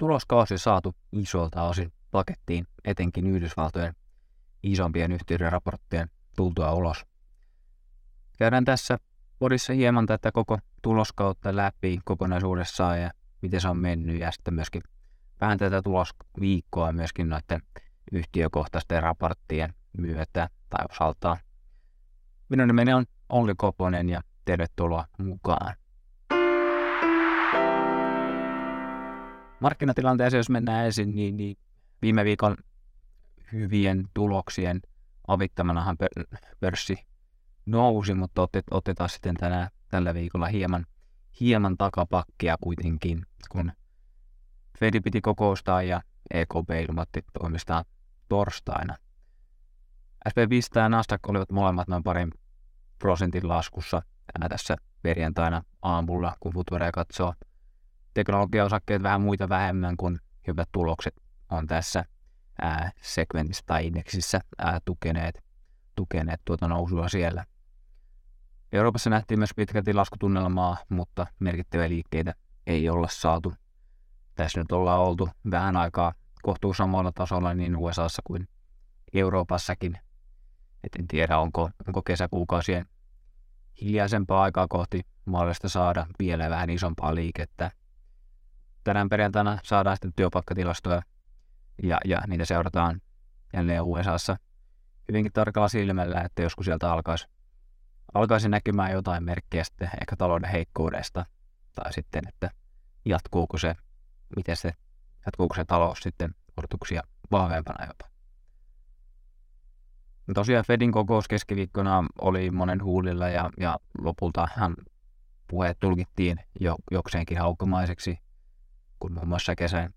tuloskausi saatu isolta osin pakettiin, etenkin Yhdysvaltojen isompien yhtiöiden raporttien tultua ulos. Käydään tässä podissa hieman tätä koko tuloskautta läpi kokonaisuudessaan ja miten se on mennyt ja sitten myöskin vähän tätä tulosviikkoa myöskin noiden yhtiökohtaisten raporttien myötä tai osaltaan. Minun nimeni on Olli Koponen ja tervetuloa mukaan. Markkinatilanteeseen, jos mennään ensin, niin, niin viime viikon hyvien tuloksien avittamanahan pörssi nousi, mutta otetaan sitten tänä, tällä viikolla hieman, hieman takapakkia kuitenkin, kun Fed piti kokoustaa ja EKP ilmoitti toimistaan torstaina. SP5 ja Nasdaq olivat molemmat noin parin prosentin laskussa tässä perjantaina aamulla, kun futureja katsoo. Teknologiaosakkeet vähän muita vähemmän, kun hyvät tulokset on tässä ää, segmentissä tai indeksissä ää, tukeneet, tukeneet tuota nousua siellä. Euroopassa nähtiin myös pitkälti laskutunnelmaa, mutta merkittäviä liikkeitä ei olla saatu. Tässä nyt ollaan oltu vähän aikaa kohtuu samalla tasolla niin USAssa kuin Euroopassakin. Et en tiedä, onko, onko kesäkuukausien hiljaisempaa aikaa kohti mahdollista saada vielä vähän isompaa liikettä. Tänään perjantaina saadaan sitten työpaikkatilastoja ja, ja niitä seurataan jälleen USAssa hyvinkin tarkalla silmällä, että joskus sieltä alkaisi, alkaisi näkymään jotain merkkejä sitten ehkä talouden heikkoudesta tai sitten, että jatkuuko se, miten se, jatkuuko se talous sitten odotuksia vahvempana jopa. Tosiaan Fedin kokous keskiviikkona oli monen huulilla ja, ja lopulta hän puheet tulkittiin jo, jokseenkin haukkamaiseksi, kun muun muassa, kesän,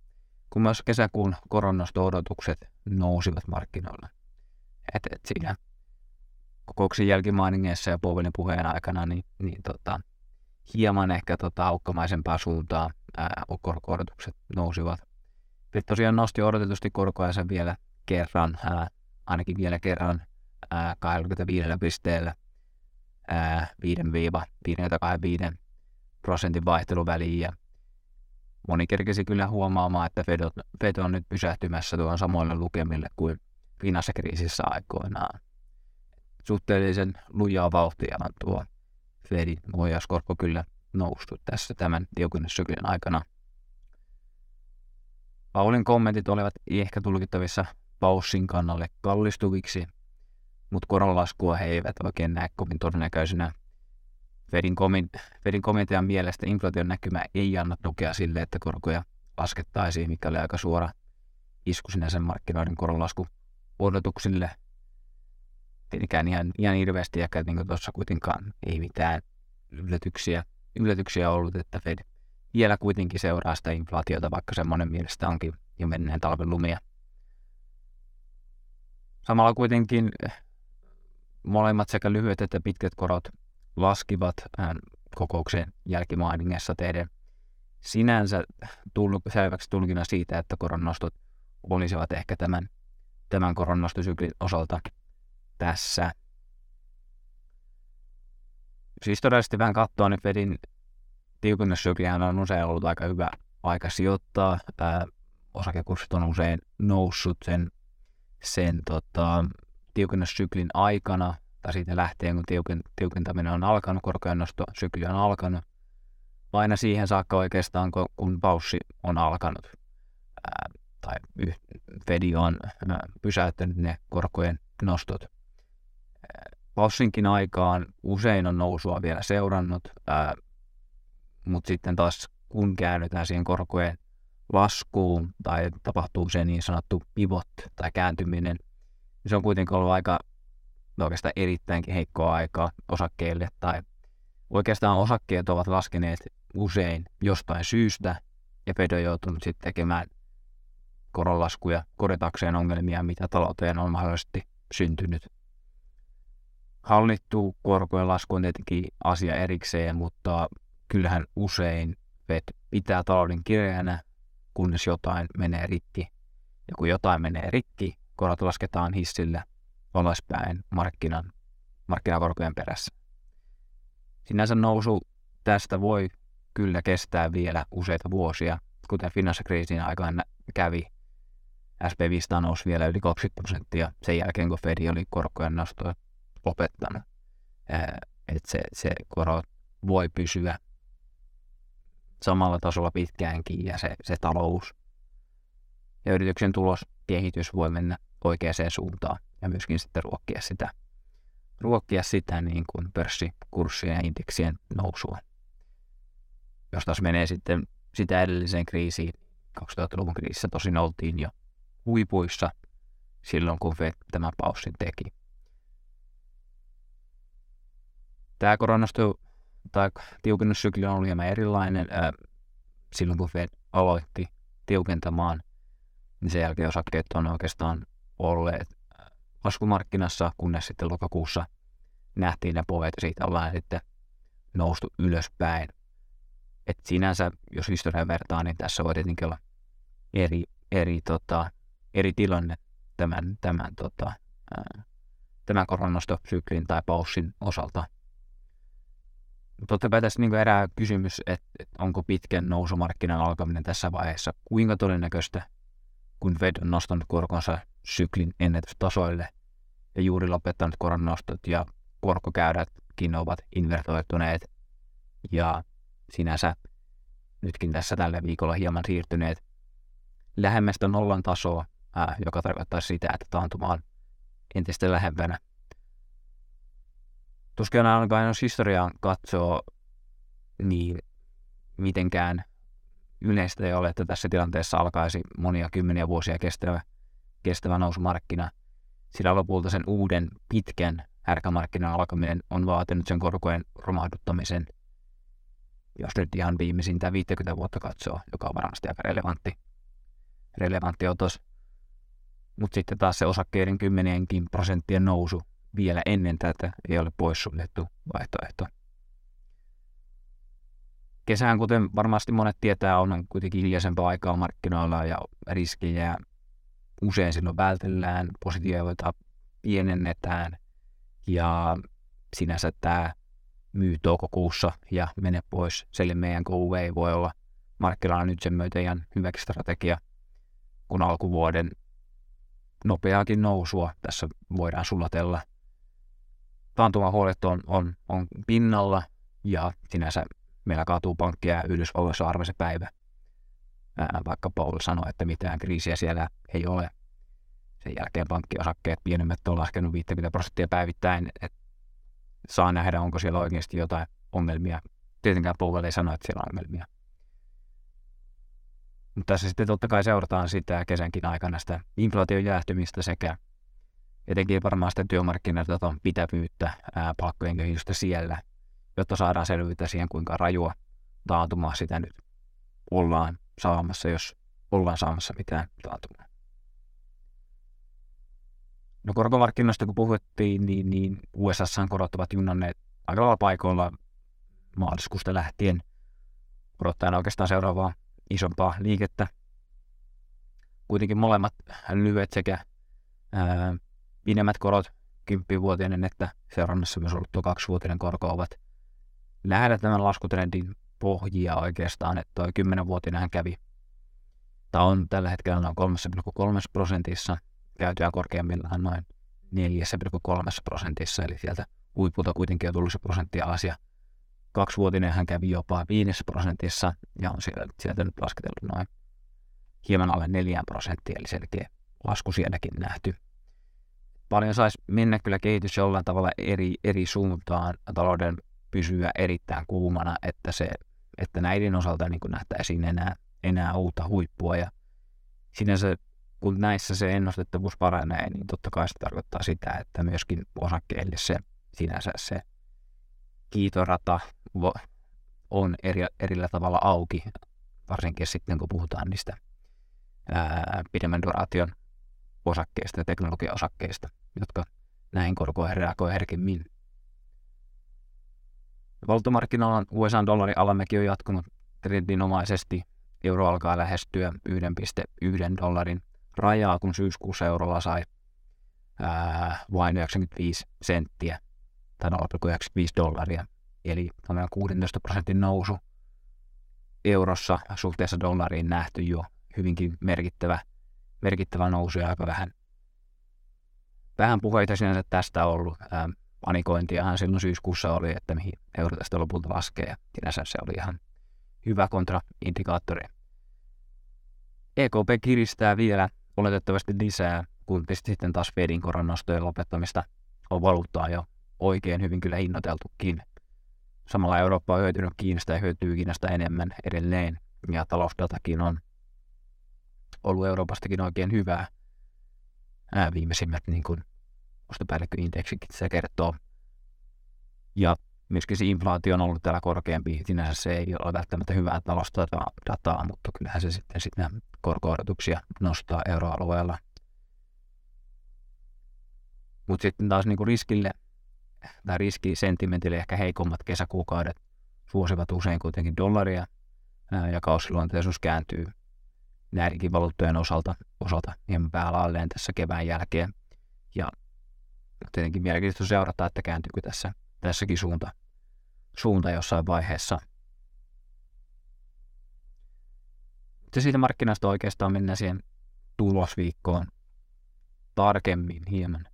kun myös kesäkuun koronasto-odotukset nousivat markkinoilla. Et, et siinä kokouksen jälkimainingeissa ja Powellin puheen aikana niin, niin tota, hieman ehkä tota, aukkamaisempaa suuntaa korko-odotukset nousivat. Fed tosiaan nosti odotetusti korkoansa vielä kerran, ää, ainakin vielä kerran ää, 25 pisteellä 5-5 prosentin vaihteluväliin moni kerkesi kyllä huomaamaan, että Fed on, Fed on nyt pysähtymässä tuon samoille lukemille kuin finanssikriisissä aikoinaan. Suhteellisen lujaa vauhtia on tuo Fedin ohjauskorko kyllä noussut tässä tämän tiukennussyklin aikana. Paulin kommentit olivat ehkä tulkittavissa paussin kannalle kallistuviksi, mutta koronlaskua he eivät oikein näe kovin todennäköisenä. Fedin, Fedin komitean mielestä inflaation näkymä ei anna tukea sille, että korkoja laskettaisiin, mikä oli aika suora isku sinänsä markkinoiden koronlasku odotuksille. Tietenkään ihan, ihan hirveästi, ja niin tuossa kuitenkaan ei mitään yllätyksiä, yllätyksiä ollut, että Fed vielä kuitenkin seuraa sitä inflaatiota, vaikka semmoinen mielestä onkin jo menneen talven lumia. Samalla kuitenkin molemmat sekä lyhyet että pitkät korot laskivat kokouksen jälkimainingessa tehdä sinänsä tullut selväksi tulkina siitä, että koronnostot olisivat ehkä tämän, tämän koronnostosyklin osalta tässä. Siis todellisesti vähän katsoa, niin Fedin tiukennussyklihän on usein ollut aika hyvä aika sijoittaa. Ää, osakekurssit on usein noussut sen, sen tota, tiukennussyklin aikana tai siitä lähtien, kun tiuken, tiukentaminen on alkanut, korkojen nostosykli on alkanut, aina siihen saakka oikeastaan, kun, kun paussi on alkanut ää, tai Fedi on ää, pysäyttänyt ne korkojen nostot. Paussinkin aikaan usein on nousua vielä seurannut, ää, mutta sitten taas kun käännytään siihen korkojen laskuun tai tapahtuu se niin sanottu pivot tai kääntyminen, niin se on kuitenkin ollut aika oikeastaan erittäinkin heikkoa aikaa osakkeille tai oikeastaan osakkeet ovat laskeneet usein jostain syystä ja Fed on joutunut sitten tekemään koronlaskuja korjatakseen ongelmia, mitä talouteen on mahdollisesti syntynyt. Hallittu korkojen lasku on tietenkin asia erikseen, mutta kyllähän usein Fed pitää talouden kireänä, kunnes jotain menee rikki. Ja kun jotain menee rikki, korot lasketaan hissillä alaspäin markkinan, markkinakorkojen perässä. Sinänsä nousu tästä voi kyllä kestää vielä useita vuosia, kuten finanssikriisin aikaan kävi, SP500 nousi vielä yli 20 prosenttia sen jälkeen, kun Fed oli korkojen nostoa lopettanut. Että se, se koro voi pysyä samalla tasolla pitkäänkin ja se, se talous ja yrityksen tuloskehitys voi mennä oikeaan suuntaan ja myöskin sitten ruokkia sitä, ruokkia sitä niin kuin pörssikurssien ja indeksien nousua. Jos taas menee sitten sitä edelliseen kriisiin, 2000-luvun kriisissä tosin oltiin jo huipuissa silloin, kun Fed tämän paussin teki. Tämä koronastu tai tiukennussykli on ollut hieman erilainen. Silloin, kun Fed aloitti tiukentamaan, niin sen jälkeen osakkeet on oikeastaan olleet laskumarkkinassa, kunnes sitten lokakuussa nähtiin ne pohjat ja siitä ollaan sitten noustu ylöspäin. Et sinänsä, jos historiaa vertaa, niin tässä voi tietenkin olla eri, eri, tota, eri tilanne tämän, tämän, tota, tämän koronastosyklin tai paussin osalta. Totta kai tässä niin erää kysymys, että, että onko pitkän nousumarkkinan alkaminen tässä vaiheessa kuinka todennäköistä, kun Fed on nostanut korkonsa syklin ennätystasoille ja juuri lopettanut koronanostot ja korkokäydätkin ovat invertoituneet ja sinänsä nytkin tässä tällä viikolla hieman siirtyneet lähemmästä nollan tasoa, ää, joka tarkoittaa sitä, että taantuma on entistä lähempänä. Tuskin ainakaan jos historiaa katsoo, niin mitenkään yleistä ei ole, että tässä tilanteessa alkaisi monia kymmeniä vuosia kestävä, kestävä nousumarkkina, sillä lopulta sen uuden pitkän härkämarkkinan alkaminen on vaatinut sen korkojen romahduttamisen, jos nyt ihan viimeisintä 50 vuotta katsoo, joka on varmasti aika relevantti, relevantti otos. Mutta sitten taas se osakkeiden kymmenienkin prosenttien nousu vielä ennen tätä ei ole poissuljettu vaihtoehto. Kesään, kuten varmasti monet tietää, on kuitenkin hiljaisempaa aikaa markkinoilla ja riskejä usein silloin vältellään, positioita pienennetään ja sinänsä tämä myy toukokuussa ja mene pois. Selle meidän KUV ei voi olla markkinoilla nyt sen myötä ihan hyväksi strategia, kun alkuvuoden nopeakin nousua tässä voidaan sulatella. Taantumahuolet on, on, on pinnalla ja sinänsä meillä kaatuu pankkia Yhdysvalloissa arvoisa päivä. Vaikka Paul sanoi, että mitään kriisiä siellä ei ole. Sen jälkeen pankkiosakkeet pienemmät on laskenut 50 prosenttia päivittäin. Et saa nähdä, onko siellä oikeasti jotain ongelmia. Tietenkään Powell ei sano, että siellä on ongelmia. Mutta tässä sitten totta kai seurataan sitä kesänkin aikana sitä inflaation jäähtymistä sekä etenkin varmaan sitä työmarkkinoiden pitävyyttä, ää, palkkojen kehitystä siellä – jotta saadaan selvyyttä siihen, kuinka rajua taantumaa sitä nyt ollaan saamassa, jos ollaan saamassa mitään taantumaa. No korkomarkkinoista kun puhuttiin, niin, niin USA korot ovat junnanneet aika lailla paikoilla maaliskuusta lähtien odottaen oikeastaan seuraavaa isompaa liikettä. Kuitenkin molemmat lyhyet sekä ää, pidemmät korot, 10-vuotinen että seurannassa myös ollut tuo kaksivuotinen korko ovat nähdä tämän laskutrendin pohjia oikeastaan, että tuo 10-vuotinen kävi, tai on tällä hetkellä noin 3,3 prosentissa, käytyä korkeammillaan noin 4,3 prosentissa, eli sieltä huipulta kuitenkin on tullut se prosentti alas, ja kaksivuotinen hän kävi jopa 5 prosentissa, ja on sieltä, sieltä nyt lasketellut noin hieman alle 4 prosenttia, eli selkeä lasku sielläkin nähty. Paljon saisi mennä kyllä kehitys jollain tavalla eri, eri suuntaan talouden pysyä erittäin kuumana, että, se, että näiden osalta niin nähtäisiin enää, enää uutta huippua. Ja sinänsä kun näissä se ennustettavuus paranee, niin totta kai se tarkoittaa sitä, että myöskin osakkeille se sinänsä se kiitorata on eri, erillä tavalla auki, varsinkin sitten kun puhutaan niistä ää, pidemmän duraation osakkeista ja teknologiaosakkeista, jotka näihin korkoihin reagoi herkemmin. Valtomarkkinoilla USA-dollarin alamäki on jatkunut trendinomaisesti. Euro alkaa lähestyä 1,1 dollarin rajaa, kun syyskuussa eurolla sai ää, vain 95 senttiä tai 0,95 dollaria. Eli tämä 16 prosentin nousu eurossa suhteessa dollariin nähty jo hyvinkin merkittävä, merkittävä nousu ja aika vähän, vähän puheita sinänsä tästä ollut. Ähm, panikointiahan silloin syyskuussa oli, että mihin euro tästä lopulta laskee ja sinänsä se oli ihan hyvä kontraindikaattori. EKP kiristää vielä oletettavasti lisää, kun sitten taas Fedin koronnostojen lopettamista on valuuttaa jo oikein hyvin kyllä hinnoiteltukin. Samalla Eurooppa on hyötynyt Kiinasta ja hyötyy Kiinasta enemmän edelleen, ja talousdatakin on ollut Euroopastakin oikein hyvää. Ää, viimeisimmät niin kuin ostopäällikköindeksikin se kertoo. Ja myöskin se inflaatio on ollut täällä korkeampi. Sinänsä se ei ole välttämättä hyvää talousdataa, mutta kyllähän se sitten, sitten korko nostaa euroalueella. Mutta sitten taas niin kuin riskille tai riskisentimentille ehkä heikommat kesäkuukaudet suosivat usein kuitenkin dollaria ja kausiluonteisuus kääntyy näidenkin valuuttojen osalta, osalta hieman päälaalleen tässä kevään jälkeen. Ja tietenkin mielenkiintoista seurata, että kääntyykö tässä, tässäkin suunta, suunta jossain vaiheessa. Mutta siitä markkinasta oikeastaan mennään siihen tulosviikkoon tarkemmin hieman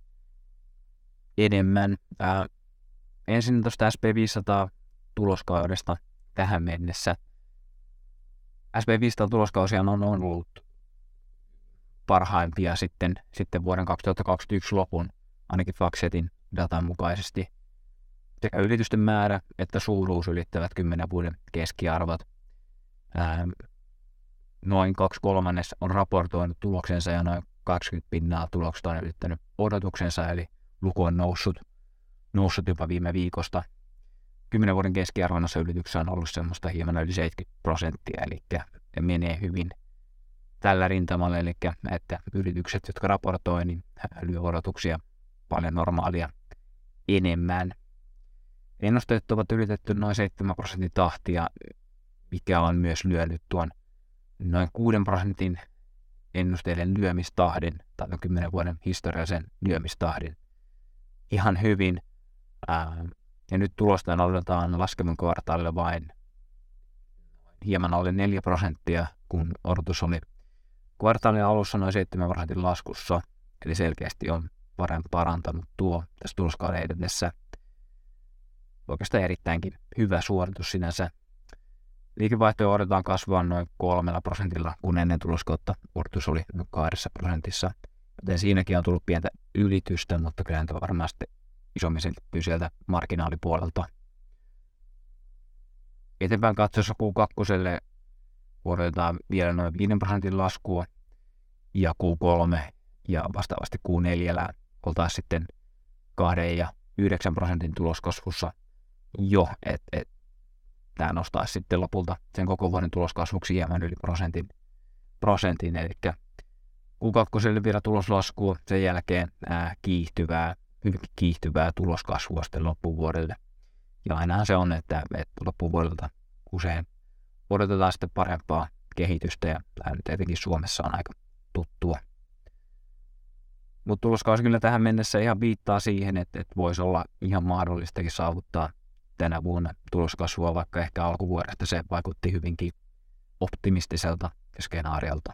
enemmän. Ää, ensin tuosta SP500 tuloskaudesta tähän mennessä. SP500 tuloskausia on ollut parhaimpia sitten, sitten vuoden 2021 lopun, ainakin Faxetin datan mukaisesti. Sekä yritysten määrä että suuruus ylittävät 10 vuoden keskiarvot. Ää, noin kaksi kolmannes on raportoinut tuloksensa ja noin 20 pinnaa tuloksesta on ylittänyt odotuksensa, eli luku on noussut, noussut jopa viime viikosta. Kymmenen vuoden keskiarvoinossa ylityksessä on ollut semmoista hieman yli 70 prosenttia, eli menee hyvin tällä rintamalla, eli että yritykset, jotka raportoi, niin lyö odotuksia paljon normaalia enemmän. Ennusteet ovat ylitetty noin 7 prosentin tahtia, mikä on myös lyönyt tuon noin 6 prosentin ennusteiden lyömistahdin, tai 10 vuoden historiallisen lyömistahdin ihan hyvin. Ää, ja nyt tulosta odotetaan laskevan kvartaalille vain hieman alle 4 prosenttia, kun odotus oli kvartaalin alussa noin 7 prosentin laskussa, eli selkeästi on parantanut tuo tässä tuloskauden edetessä. Oikeastaan erittäinkin hyvä suoritus sinänsä. Liikevaihtoja odotetaan kasvaa noin kolmella prosentilla, kun ennen tuloskautta odotus oli noin kahdessa prosentissa. Joten siinäkin on tullut pientä ylitystä, mutta kyllä tämä varmasti isommin selittyy sieltä marginaalipuolelta. Eteenpäin katsoessa Q2 odotetaan vielä noin 5 prosentin laskua ja Q3 ja vastaavasti Q4 oltaisiin sitten 2 ja 9 prosentin tuloskasvussa jo, että et, tämä nostaisi sitten lopulta sen koko vuoden tuloskasvuksi hieman yli prosentin, prosentin eli Q2 vielä tuloslaskua, sen jälkeen ää, kiihtyvää, hyvin kiihtyvää tuloskasvua sitten loppuvuodelle. Ja ainahan se on, että, että loppuvuodelta usein odotetaan sitten parempaa kehitystä ja tämä nyt etenkin Suomessa on aika tuttua. Mutta tuloskausi kyllä tähän mennessä ihan viittaa siihen, että, että voisi olla ihan mahdollistakin saavuttaa tänä vuonna tuloskasvua, vaikka ehkä alkuvuodesta se vaikutti hyvinkin optimistiselta skenaariolta.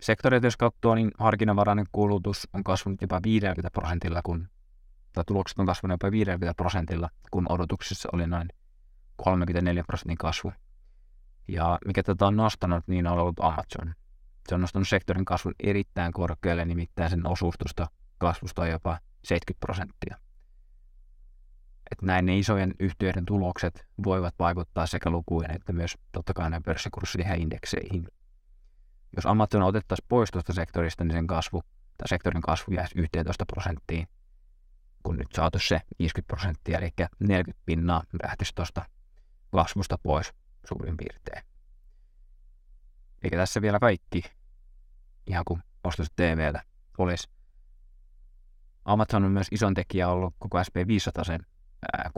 Sektorit, jos katsoo, niin harkinnanvarainen kulutus on kasvanut jopa 50 prosentilla, kun, tai tulokset on kasvanut jopa 50 prosentilla, kun odotuksissa oli noin 34 prosentin kasvu. Ja mikä tätä on nostanut, niin on ollut Amazon. Se on nostanut sektorin kasvun erittäin korkealle, nimittäin sen osuustusta kasvusta on jopa 70 prosenttia. Että näin ne isojen yhtiöiden tulokset voivat vaikuttaa sekä lukuihin että myös totta kai näin pörssikursseihin ja indekseihin. Jos Amazon otettaisiin pois tuosta sektorista, niin sen kasvu, tai sektorin kasvu jäisi 11 prosenttiin, kun nyt saatu se 50 prosenttia, eli 40 pinnaa lähtisi tuosta kasvusta pois suurin piirtein. Eikä tässä vielä kaikki, ihan kuin ostos TVllä olisi. Amazon on myös ison tekijä ollut koko SP500 sen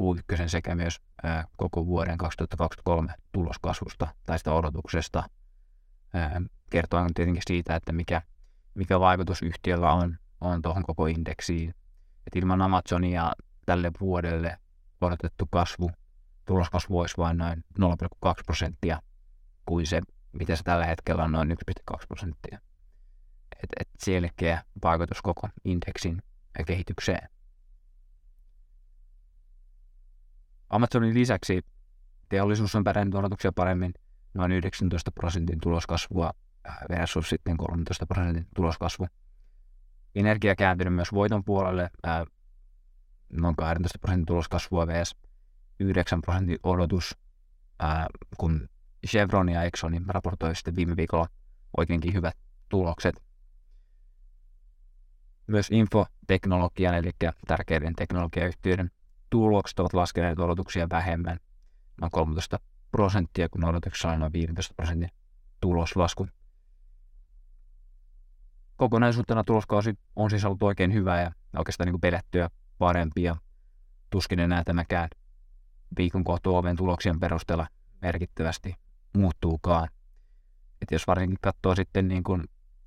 Q1 sekä myös ää, koko vuoden 2023 tuloskasvusta tai sitä odotuksesta – kertoo tietenkin siitä, että mikä, mikä vaikutus yhtiöllä on, on tuohon koko indeksiin. Et ilman Amazonia tälle vuodelle odotettu kasvu tuloskasvu olisi vain noin 0,2 prosenttia kuin se, mitä se tällä hetkellä on noin 1,2 prosenttia. Et, et selkeä vaikutus koko indeksin kehitykseen. Amazonin lisäksi teollisuus on pärjännyt odotuksia paremmin noin 19 prosentin tuloskasvua äh, versus sitten 13 prosentin tuloskasvu. Energia kääntynyt myös voiton puolelle, äh, noin 12 prosentin tuloskasvua vs 9 prosentin odotus, äh, kun Chevron ja Exxon raportoi sitten viime viikolla oikeinkin hyvät tulokset. Myös infoteknologian, eli tärkeiden teknologiayhtiöiden tulokset ovat laskeneet odotuksia vähemmän, noin 13 prosenttia, kun odotuksessa on noin 15 prosentin tuloslasku. Kokonaisuutena tuloskausi on siis ollut oikein hyvä ja oikeastaan niin pelättyä parempi ja tuskin enää tämäkään viikon kohtuoven tuloksien perusteella merkittävästi muuttuukaan. Et jos varsinkin katsoo sitten, niin kuin,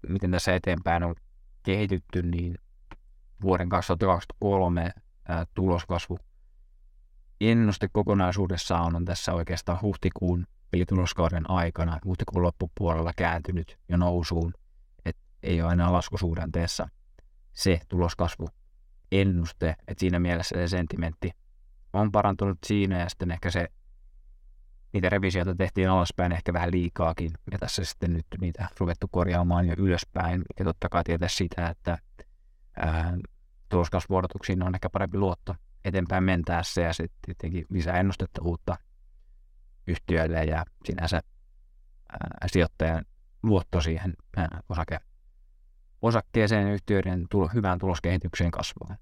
miten tässä eteenpäin on kehitytty, niin vuoden 2023 ää, tuloskasvu ennuste kokonaisuudessaan on tässä oikeastaan huhtikuun eli tuloskauden aikana, huhtikuun loppupuolella kääntynyt jo nousuun, että ei ole enää laskusuhdanteessa se tuloskasvu ennuste, että siinä mielessä se sentimentti on parantunut siinä ja sitten ehkä se niitä revisioita tehtiin alaspäin ehkä vähän liikaakin, ja tässä sitten nyt niitä ruvettu korjaamaan jo ylöspäin, ja totta kai tietää sitä, että tuloskasvuodotuksiin on ehkä parempi luotto eteenpäin mentäessä, ja sitten tietenkin lisää ennustettavuutta yhtiöille, ja sinänsä ää, sijoittajan luotto siihen ää, osake, osakkeeseen yhtiöiden tulo, hyvään tuloskehitykseen kasvaa.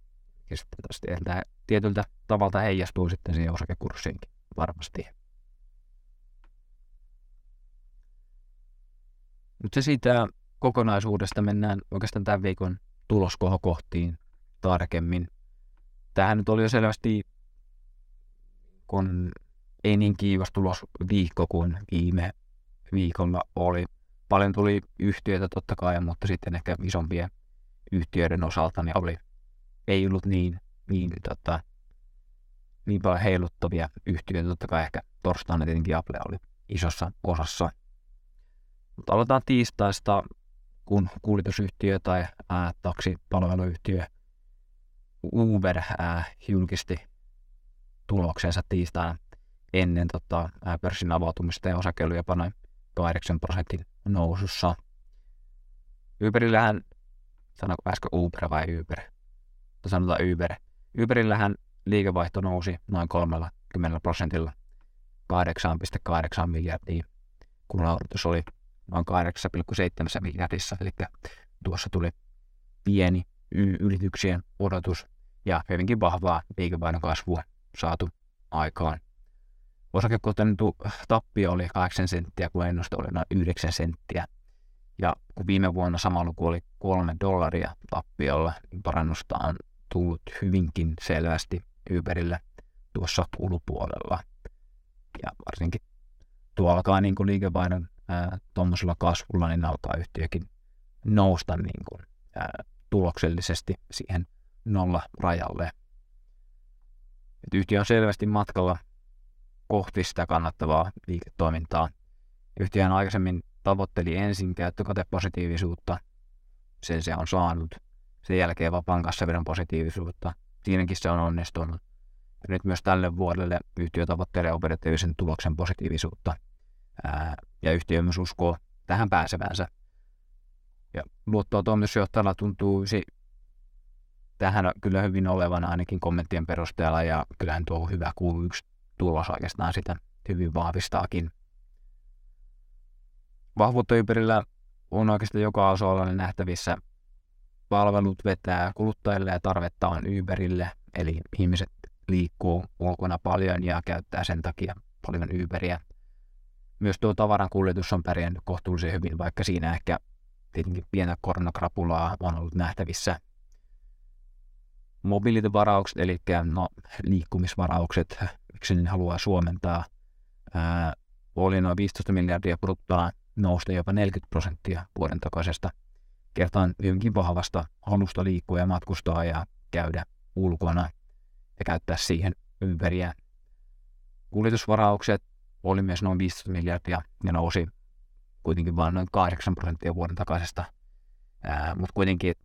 Ja sitten tietyltä, tietyltä tavalta heijastuu sitten siihen osakekurssiinkin varmasti. Mutta se siitä kokonaisuudesta mennään oikeastaan tämän viikon tuloskohokohtiin tarkemmin. Tähän nyt oli jo selvästi, kun ei niin kiivas tulos viikko kuin viime viikolla oli. Paljon tuli yhtiöitä totta kai, mutta sitten ehkä isompien yhtiöiden osalta niin oli, ei ollut niin, niin, tota, niin paljon heiluttavia yhtiöitä. Totta kai ehkä torstaina tietenkin Apple oli isossa osassa mutta aloitetaan tiistaista, kun kuljetusyhtiö tai ää, taksipalveluyhtiö Uber ää, julkisti tuloksensa tiistaina ennen tota, ää, pörssin avautumista ja osake oli jopa noin 8 prosentin nousussa. Uberillähän, sanoiko äsken Uber vai Uber? Sanotaan Uber. Uberillähän liikevaihto nousi noin 30 prosentilla 8,8 miljardia, kun laudutus oli noin 8,7 miljardissa, eli tuossa tuli pieni yrityksien odotus ja hyvinkin vahvaa liikevaihdon kasvua saatu aikaan. Osakekohtainen tappio oli 8 senttiä, kun ennuste oli noin 9 senttiä. Ja kun viime vuonna sama luku oli 3 dollaria tappiolla, niin parannusta on tullut hyvinkin selvästi Uberille tuossa kulupuolella. Ja varsinkin tuo alkaa niin kuin liikevaihdon tuommoisella kasvulla, niin alkaa yhtiökin nousta niin kuin, ää, tuloksellisesti siihen nolla rajalle. Et yhtiö on selvästi matkalla kohti sitä kannattavaa liiketoimintaa. Yhtiö aikaisemmin tavoitteli ensin käyttökatepositiivisuutta, sen se on saanut. Sen jälkeen vapaan kassaveron positiivisuutta. Siinäkin se on onnistunut. Ja nyt myös tälle vuodelle yhtiö tavoittelee operatiivisen tuloksen positiivisuutta – ää, ja yhtiö myös uskoo tähän pääsevänsä. Ja luottoa toimitusjohtajalla tuntuu si- tähän kyllä hyvin olevan ainakin kommenttien perusteella ja kyllähän tuo hyvä kuulu yksi tulos oikeastaan sitä hyvin vahvistaakin. Vahvuutta ympärillä on oikeastaan joka osalla nähtävissä. Palvelut vetää kuluttajille ja tarvetta on Uberille, eli ihmiset liikkuu ulkona paljon ja käyttää sen takia paljon Uberia myös tuo tavaran kuljetus on pärjännyt kohtuullisen hyvin, vaikka siinä ehkä tietenkin pientä koronakrapulaa on ollut nähtävissä. Mobility-varaukset, eli no, liikkumisvaraukset, miksi ne haluaa suomentaa, ää, oli noin 15 miljardia bruttoa, nousta jopa 40 prosenttia vuoden takaisesta. Kertaan hyvinkin vahvasta halusta liikkua ja matkustaa ja käydä ulkona ja käyttää siihen ympäriä Kuljetusvaraukset oli myös noin 15 miljardia ja nousi kuitenkin vain noin 8 prosenttia vuoden takaisesta. Mutta kuitenkin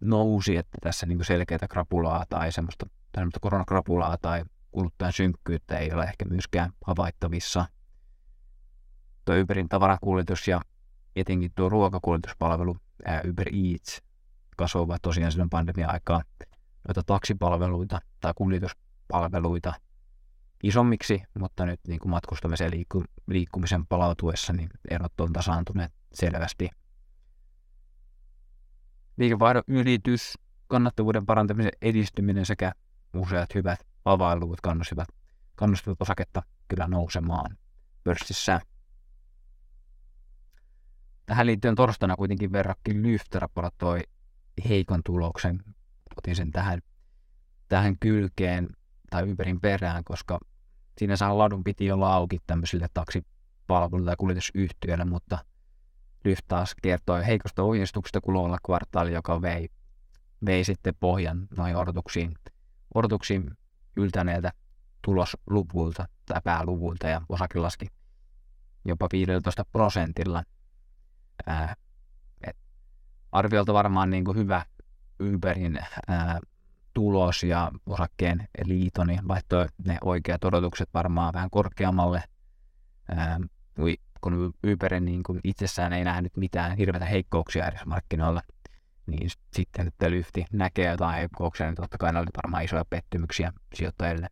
nousi, että tässä niin selkeää krapulaa tai semmoista, semmoista koronakrapulaa tai kuluttajan synkkyyttä ei ole ehkä myöskään havaittavissa. Tuo Uberin tavarakuljetus ja etenkin tuo ruokakuljetuspalvelu ää, Uber Eats kasvoivat tosiaan silloin pandemia-aikaa noita taksipalveluita tai kuljetuspalveluita isommiksi, mutta nyt niin kuin matkustamisen liikku, liikkumisen palautuessa niin erot on tasaantuneet selvästi. Liikevaihdon ylitys, kannattavuuden parantamisen edistyminen sekä useat hyvät availuvut kannustivat, kannustivat osaketta kyllä nousemaan pörssissä. Tähän liittyen torstaina kuitenkin verrakki Lyft raportoi heikon tuloksen. Otin sen tähän, tähän kylkeen tai Uberin perään, koska saa ladun piti olla auki tämmöisille taksipalveluille tai kuljetusyhtiöille, mutta Lyft taas kertoi heikosta ohjeistuksesta kuluvalla kvartaali, joka vei, vei sitten pohjan noihin odotuksiin, odotuksiin yltäneeltä tulosluvuilta tai pääluvuilta ja osake laski jopa 15 prosentilla. Ää, et arviolta varmaan niin kuin hyvä Uberin ää, tulos ja osakkeen liito niin laittoi ne oikeat odotukset varmaan vähän korkeammalle. Ää, kun Uberin niin kuin itsessään ei nähnyt mitään hirveitä heikkouksia edes markkinoilla, niin sitten, että Lyfti näkee jotain heikkouksia, niin totta kai ne oli varmaan isoja pettymyksiä sijoittajille.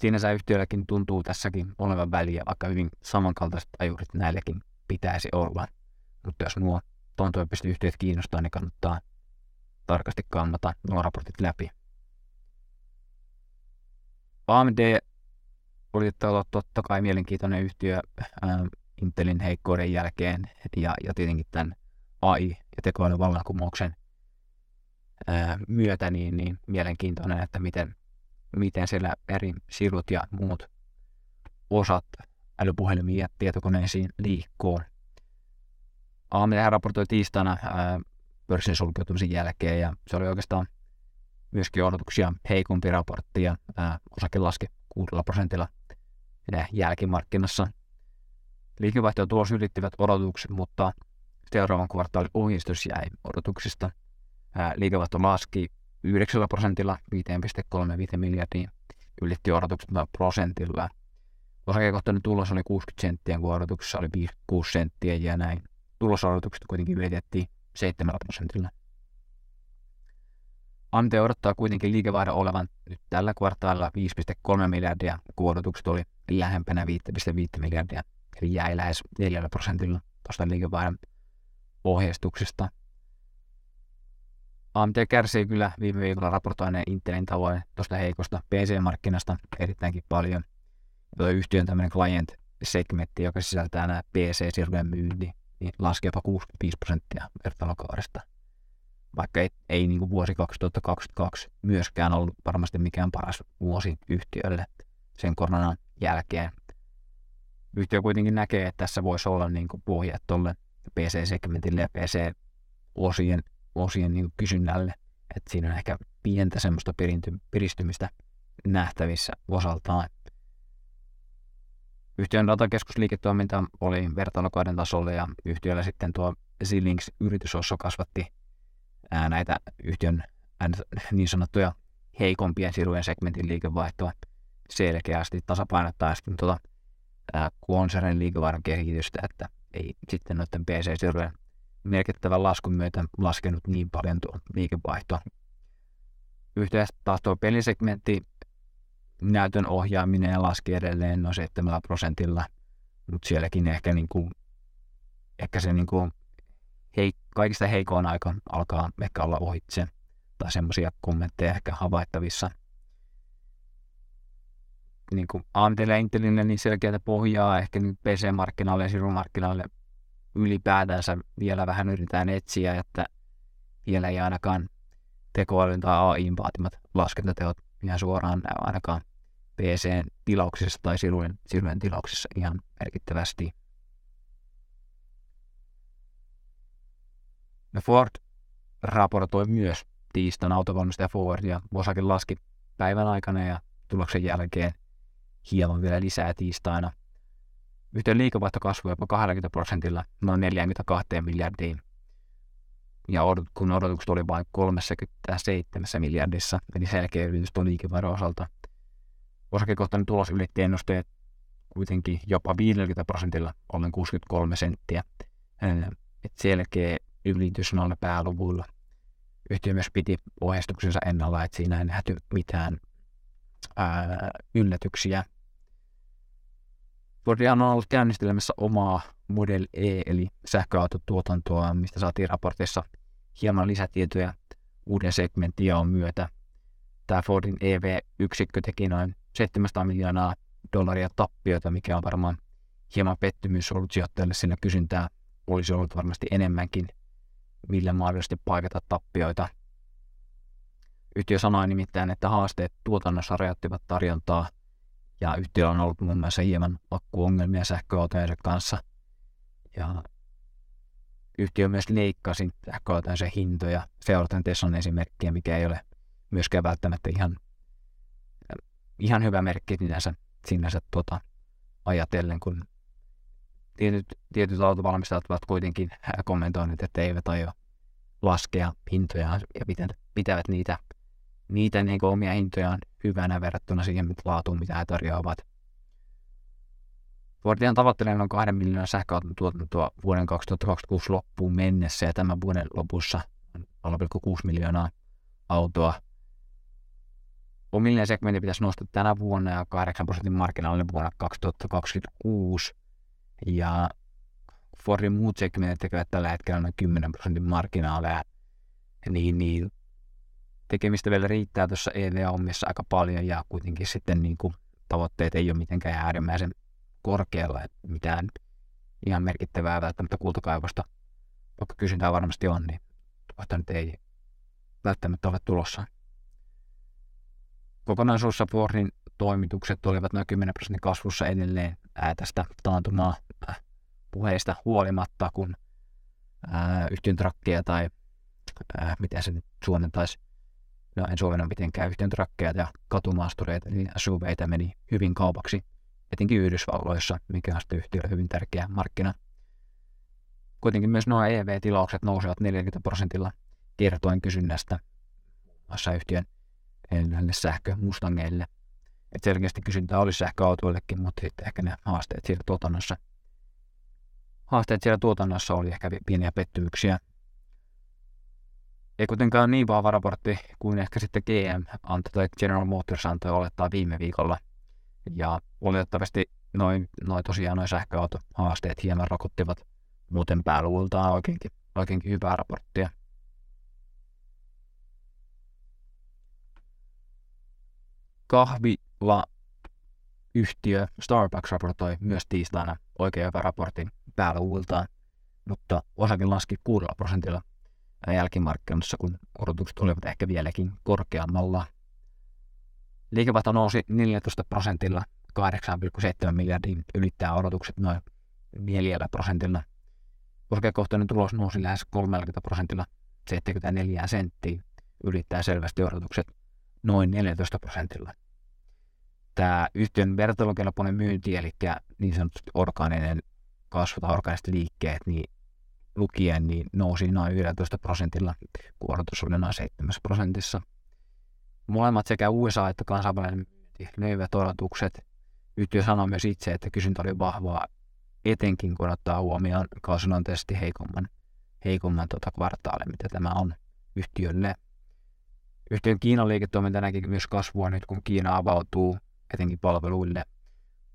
Sinänsä yhtiölläkin tuntuu tässäkin olevan väliä, vaikka hyvin samankaltaiset ajurit näillekin pitäisi olla. Mutta jos nuo tuon yhtiöt kiinnostaa, niin kannattaa tarkasti kannata nuo raportit läpi. AMD oli totta kai mielenkiintoinen yhtiö ää, Intelin heikkouden jälkeen ja, ja tietenkin tämän AI- ja tekoälyn vallankumouksen ää, myötä niin, niin mielenkiintoinen, että miten, miten siellä eri sirut ja muut osat älypuhelimiin ja tietokoneisiin liikkuu. AMD raportoi tiistaina ää, pörssin sulkeutumisen jälkeen ja se oli oikeastaan myöskin odotuksia heikompi raportti ja osake laski 6 prosentilla jälkimarkkinassa. Liikevaihto tulos ylittivät odotukset, mutta seuraavan kvartaalin ohjeistus jäi odotuksista. liikevaihto laski 9 prosentilla 5,35 miljardia, ylitti odotukset prosentilla. Osakekohtainen tulos oli 60 senttiä, kun odotuksessa oli 56 senttiä ja näin. Tulosodotukset kuitenkin ylitettiin 7 prosentilla. Ante odottaa kuitenkin liikevaihdon olevan nyt tällä kvartaalilla 5,3 miljardia, kun odotukset oli lähempänä 5,5 miljardia, eli jäi lähes 4 prosentilla tuosta liikevaihdon ohjeistuksesta. AMT kärsii kyllä viime viikolla raportoineen Intelin tavoin tuosta heikosta PC-markkinasta erittäinkin paljon. Tuo yhtiön tämmöinen client-segmentti, joka sisältää nämä PC-sirvojen myynti, niin laski jopa 65 prosenttia vertailukaudesta. Vaikka ei, ei niin kuin vuosi 2022 myöskään ollut varmasti mikään paras vuosi yhtiölle sen koronan jälkeen. Yhtiö kuitenkin näkee, että tässä voisi olla niin kuin pohjat tuolle PC-segmentille ja PC-osien osien niin kysynnälle. Että siinä on ehkä pientä semmoista piristymistä nähtävissä osaltaan. Yhtiön datakeskusliiketoiminta oli vertailukauden tasolla ja yhtiöllä sitten tuo Zilings yritysosso kasvatti ää, näitä yhtiön niin sanottuja heikompien sirujen segmentin liikevaihtoa selkeästi tasapainottaa sitten tuota, konsernin liikevaihdon kehitystä, että ei sitten noiden PC-sirujen merkittävän laskun myötä laskenut niin paljon tuo liikevaihto. Yhteensä taas tuo pelisegmentti näytön ohjaaminen laski edelleen noin 7 prosentilla, mutta sielläkin ehkä, niin kuin, ehkä se niin kuin hei, kaikista heikoin aika alkaa ehkä olla ohitse tai semmoisia kommentteja ehkä havaittavissa. Niin kuin ja Intelille niin selkeätä pohjaa ehkä nyt PC-markkinoille ja sirumarkkinoille ylipäätänsä vielä vähän yritetään etsiä, että vielä ei ainakaan tekoälyn tai AIin vaatimat laskentateot ihan suoraan näy ainakaan PC-tilauksissa tai sirujen, sirujen tilauksissa ihan merkittävästi. No Ford raportoi myös tiistaina autovalmistaja Ford ja osake laski päivän aikana ja tuloksen jälkeen hieman vielä lisää tiistaina. Yhtiön liikevaihto kasvoi jopa 20 prosentilla noin 42 miljardiin. Ja odot, kun odotukset oli vain 37 miljardissa, eli selkeä ylitys tuon liikevaihdon osalta. Osakekohtainen tulos ylitti ennusteet kuitenkin jopa 50 prosentilla, ollen 63 senttiä. Et selkeä ylitys noilla pääluvuilla. Yhtiö myös piti ohjeistuksensa ennalla, että siinä ei nähty mitään ää, yllätyksiä. Fordian on ollut käynnistelemässä omaa Model E, eli sähköautotuotantoa, mistä saatiin raportissa hieman lisätietoja uuden segmentin on myötä. Tämä Fordin EV-yksikkö teki noin 700 miljoonaa dollaria tappioita, mikä on varmaan hieman pettymys ollut sijoittajille, sillä kysyntää olisi ollut varmasti enemmänkin, millä mahdollisesti paikata tappioita. Yhtiö sanoi nimittäin, että haasteet tuotannossa rajoittivat tarjontaa ja yhtiöllä on ollut muun muassa hieman akkuongelmia sähköautojensa kanssa. Ja yhtiö myös leikkasi sähköautojensa hintoja seuraten Teslan esimerkkiä, mikä ei ole myöskään välttämättä ihan, ihan hyvä merkki sinänsä, sinänsä tuota, ajatellen, kun tietyt, tietyt autovalmistajat ovat kuitenkin kommentoineet, että eivät aio laskea hintoja ja pitävät niitä niitä niin omia hintojaan hyvänä verrattuna siihen laatuun, mitä he tarjoavat. Fordian tavoittelee noin 2 miljoonan sähköauton tuotantoa vuoden 2026 loppuun mennessä ja tämän vuoden lopussa on 0,6 miljoonaa autoa. Omillinen segmentti pitäisi nostaa tänä vuonna ja 8 prosentin markkinoille vuonna 2026. Ja Fordin muut segmentit tekevät tällä hetkellä noin 10 prosentin markkinaaleja. Niin, niin tekemistä vielä riittää tuossa EV-hommissa aika paljon ja kuitenkin sitten niin kuin tavoitteet ei ole mitenkään äärimmäisen korkealla, että mitään ihan merkittävää välttämättä kultakaivosta, vaikka kysyntää varmasti on, niin tuota nyt ei välttämättä ole tulossa. Kokonaisuudessa Fordin toimitukset olivat noin 10 prosentin kasvussa edelleen ää, tästä taantumaa äh, puheista huolimatta, kun ää, yhtiön trakkeja tai ää, miten se nyt suomentaisi no en suomena mitenkään yhteen trakkeja ja katumaastureita, niin SUVitä meni hyvin kaupaksi, etenkin Yhdysvalloissa, mikä on sitten yhtiölle hyvin tärkeä markkina. Kuitenkin myös nuo EV-tilaukset nousevat 40 prosentilla kertoen kysynnästä muassa yhtiön näille sähkömustangeille. Et selkeästi kysyntää olisi sähköautoillekin, mutta sitten ehkä ne haasteet siellä tuotannossa. Haasteet siellä tuotannossa oli ehkä pieniä pettymyksiä ei kuitenkaan niin vahva raportti kuin ehkä sitten GM antoi tai General Motors antoi olettaa viime viikolla. Ja oletettavasti noin, noin tosiaan noin sähköautohaasteet hieman rokottivat muuten pääluvultaan oikeinkin, oikeinkin hyvää raporttia. Kahvila yhtiö Starbucks raportoi myös tiistaina oikein hyvän raportin pääluvultaan, mutta osake laski 6 prosentilla jälkimarkkinoissa, kun odotukset olivat ehkä vieläkin korkeammalla. Liikevaihto nousi 14 prosentilla 8,7 miljardin ylittää odotukset noin 4 prosentilla. Korkeakohtainen tulos nousi lähes 30 prosentilla 74 senttiä, ylittää selvästi odotukset noin 14 prosentilla. Tämä yhtiön vertailukelpoinen myynti, eli niin sanotusti orgaaninen kasvu tai orgaaniset liikkeet, niin lukien niin nousi noin 11 prosentilla, kun odotus oli noin 7 prosentissa. Molemmat sekä USA että kansainvälinen myynti löivät odotukset. Yhtiö sanoi myös itse, että kysyntä oli vahvaa, etenkin kun ottaa huomioon kausinnointeisesti heikomman, heikomman tota kvartaalin, mitä tämä on yhtiölle. Yhtiön Kiinan liiketoiminta näki myös kasvua nyt, kun Kiina avautuu etenkin palveluille –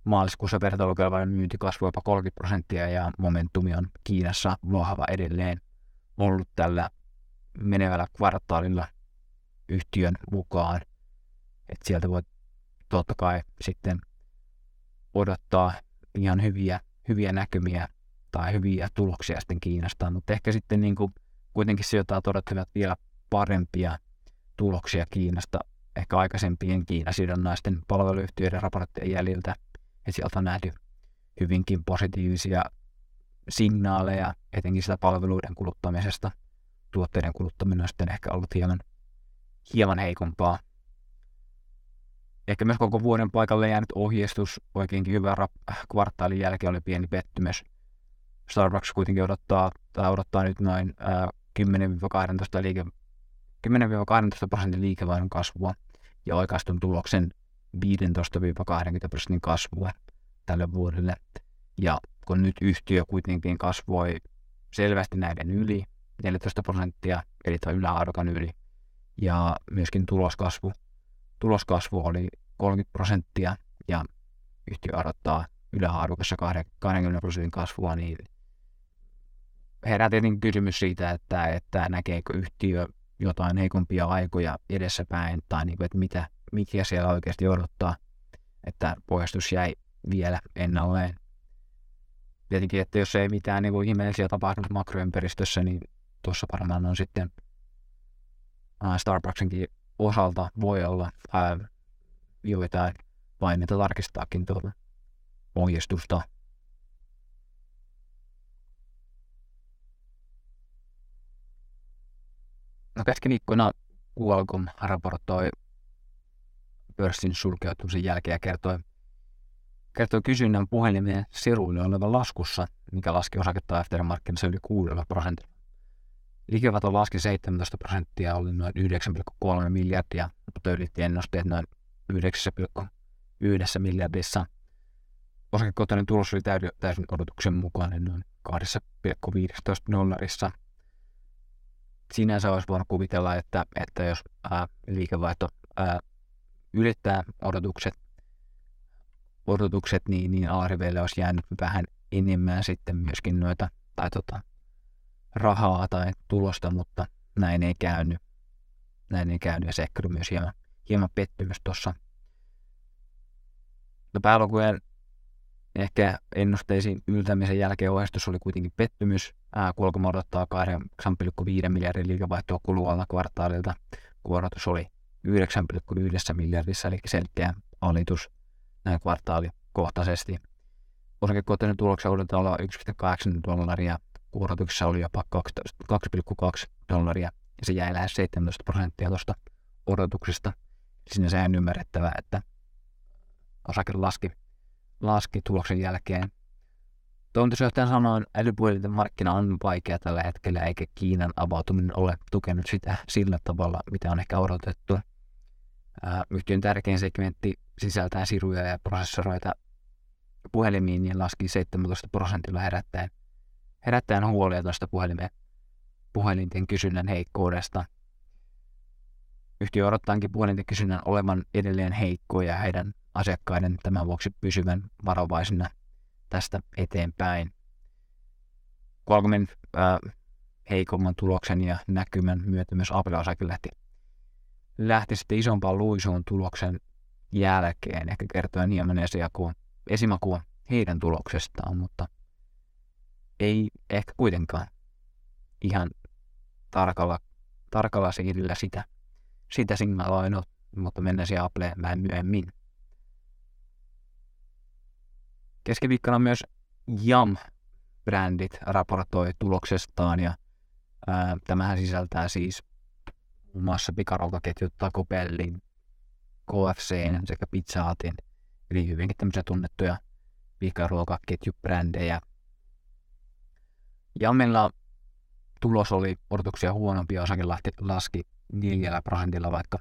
maaliskuussa vertailukelpoinen myynti kasvoi jopa 30 prosenttia ja momentumi on Kiinassa vahva edelleen ollut tällä menevällä kvartaalilla yhtiön mukaan. Et sieltä voi totta kai sitten odottaa ihan hyviä, hyviä näkymiä tai hyviä tuloksia sitten Kiinasta, mutta ehkä sitten niin kuin kuitenkin sijoittaa odottavat vielä parempia tuloksia Kiinasta ehkä aikaisempien Kiinasidonnaisten palveluyhtiöiden raporttien jäljiltä – ja sieltä on nähty hyvinkin positiivisia signaaleja, etenkin sitä palveluiden kuluttamisesta. Tuotteiden kuluttaminen on sitten ehkä ollut hieman, hieman heikompaa. ehkä myös koko vuoden paikalle jäänyt ohjeistus oikeinkin hyvä rap- kvartaalin jälkeen oli pieni pettymys. Starbucks kuitenkin odottaa, tai odottaa nyt noin ää, 10-12 liike, 10-12 prosentin liikevaihdon kasvua ja oikeastun tuloksen 15-20 prosentin kasvua tälle vuodelle. Ja kun nyt yhtiö kuitenkin kasvoi selvästi näiden yli 14 prosenttia, eli tuo yläarvokan yli, ja myöskin tuloskasvu, tuloskasvu oli 30 prosenttia, ja yhtiö odottaa yläarvokassa 20 prosentin kasvua, niin herää tietenkin kysymys siitä, että, että näkeekö yhtiö jotain heikompia aikoja edessäpäin, tai niin kuin, että mitä, mikä siellä oikeasti odottaa, että pohjastus jäi vielä ennalleen. Tietenkin, että jos ei mitään niin kuin ihmeellisiä tapahtunut makroympäristössä, niin tuossa varmaan on sitten Starbucksinkin osalta voi olla ää, joitain paineita tarkistaakin tuota ohjeistusta. No keskiviikkona Qualcomm raportoi pörssin sulkeutumisen jälkeen ja kertoi, kertoi kysynnän puhelimien siruille olevan laskussa, mikä laski osaketta aftermarketissa yli 6 prosentilla. Liikevaihto laski 17 prosenttia, oli noin 9,3 miljardia, mutta ylitti ennusteet noin 9,1 miljardissa. Osakekohtainen tulos oli täysin odotuksen mukainen noin 2,15 dollarissa. Sinänsä olisi voinut kuvitella, että, että jos ää, liikevaihto ää, ylittää odotukset, odotukset niin, niin alariveille olisi jäänyt vähän enemmän sitten myöskin noita, tai tota, rahaa tai tulosta, mutta näin ei käynyt. Näin ei käynyt ja se ehkä myös hieman, hieman pettymys tuossa. No päälukujen ehkä ennusteisiin yltämisen jälkeen ohjeistus oli kuitenkin pettymys. Qualcomm odottaa 8,5 miljardin liikevaihtoa kuluvalla kvartaalilta. Kuorotus oli 9,1 miljardissa, eli selkeä alitus näin kvartaalikohtaisesti. Osakekohtainen tuloksen odotetaan olla 1,8 dollaria kuorotuksessa oli jopa 2,2 dollaria ja se jäi lähes 17 prosenttia tuosta odotuksesta. Sinne on ymmärrettävää, että osake laski, laski tuloksen jälkeen. Toimitusjohtajan sanoin, älypuhelinten markkina on vaikea tällä hetkellä, eikä Kiinan avautuminen ole tukenut sitä sillä tavalla, mitä on ehkä odotettu. Yhtiön tärkein segmentti sisältää siruja ja prosessoreita puhelimiin ja laski 17 prosentilla herättäen herättäen huolia tuosta puhelinten kysynnän heikkoudesta. Yhtiö odottaankin puhelinten kysynnän olevan edelleen heikkoa ja heidän asiakkaiden tämän vuoksi pysyvän varovaisina tästä eteenpäin. Qualcommin äh, heikomman tuloksen ja näkymän myötä myös Apple-osake lähti, lähti sitten isompaan luisuun tuloksen jälkeen, ehkä kertoen hieman esimakua heidän tuloksestaan, mutta – ei ehkä kuitenkaan ihan tarkalla, tarkalla siirillä sitä, sitä signaloinut, mutta mennään siihen Appleen vähän myöhemmin. Keskiviikkona myös Jam-brändit raportoi tuloksestaan ja ää, tämähän sisältää siis muun muassa pikaruokaketjut Taco Bellin, KFC sekä Pizza Hutin, eli hyvinkin tämmöisiä tunnettuja pikaruokaketjubrändejä, Jammella tulos oli odotuksia huonompi ja osake laski 4 prosentilla, vaikka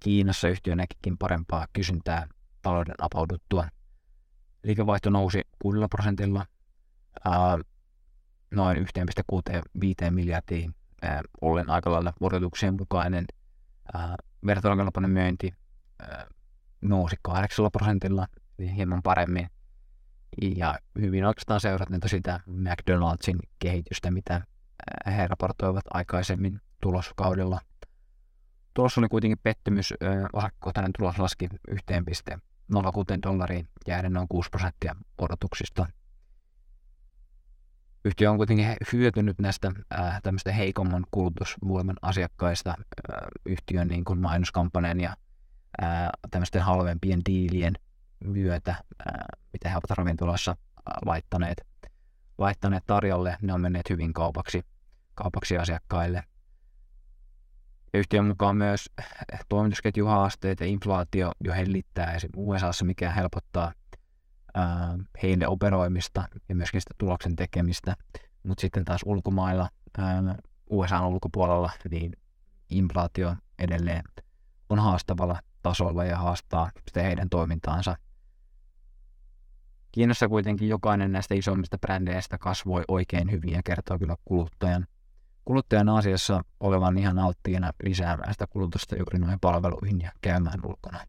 Kiinassa yhtiö näkikin parempaa kysyntää talouden apauduttua. Liikevaihto nousi 6 prosentilla ää, noin 1,65 miljardia ää, ollen aika lailla odotuksien mukainen. Vertailukelpoinen myönti ää, nousi 8 prosentilla, niin hieman paremmin ja hyvin oikeastaan seurattu sitä McDonaldsin kehitystä, mitä he raportoivat aikaisemmin tuloskaudella. Tulos oli kuitenkin pettymys, osakekohtainen tulos laski 1,06 dollariin jääden noin 6 prosenttia odotuksista. Yhtiö on kuitenkin hyötynyt näistä äh, tämmöistä heikomman kulutusvoiman asiakkaista äh, yhtiön niin kuin mainoskampanjan ja äh, tämmöisten halvempien diilien myötä, mitä he ovat ravintolassa laittaneet, laittaneet tarjolle, ne on menneet hyvin kaupaksi, kaupaksi asiakkaille. Yhtiön mukaan myös toimitusketjuhaasteet ja inflaatio jo hellittää esimerkiksi USAssa, mikä helpottaa heille operoimista ja myöskin sitä tuloksen tekemistä. Mutta sitten taas ulkomailla, USA ulkopuolella, niin inflaatio edelleen on haastavalla tasolla ja haastaa sitä heidän toimintaansa. Kiinassa kuitenkin jokainen näistä isommista brändeistä kasvoi oikein hyvin ja kertoo kyllä kuluttajan, kuluttajan asiassa olevan ihan alttiina lisäämään sitä kulutusta juuri noihin palveluihin ja käymään ulkona.